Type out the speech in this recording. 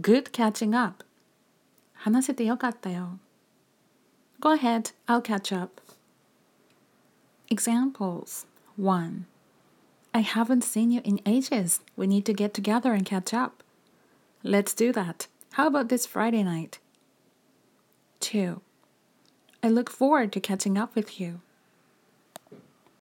Good catching up. 話せてよかったよ。Go ahead, I'll catch up. Examples 1. I haven't seen you in ages. We need to get together and catch up. Let's do that. How about this Friday night? 2. I look forward to catching up with you.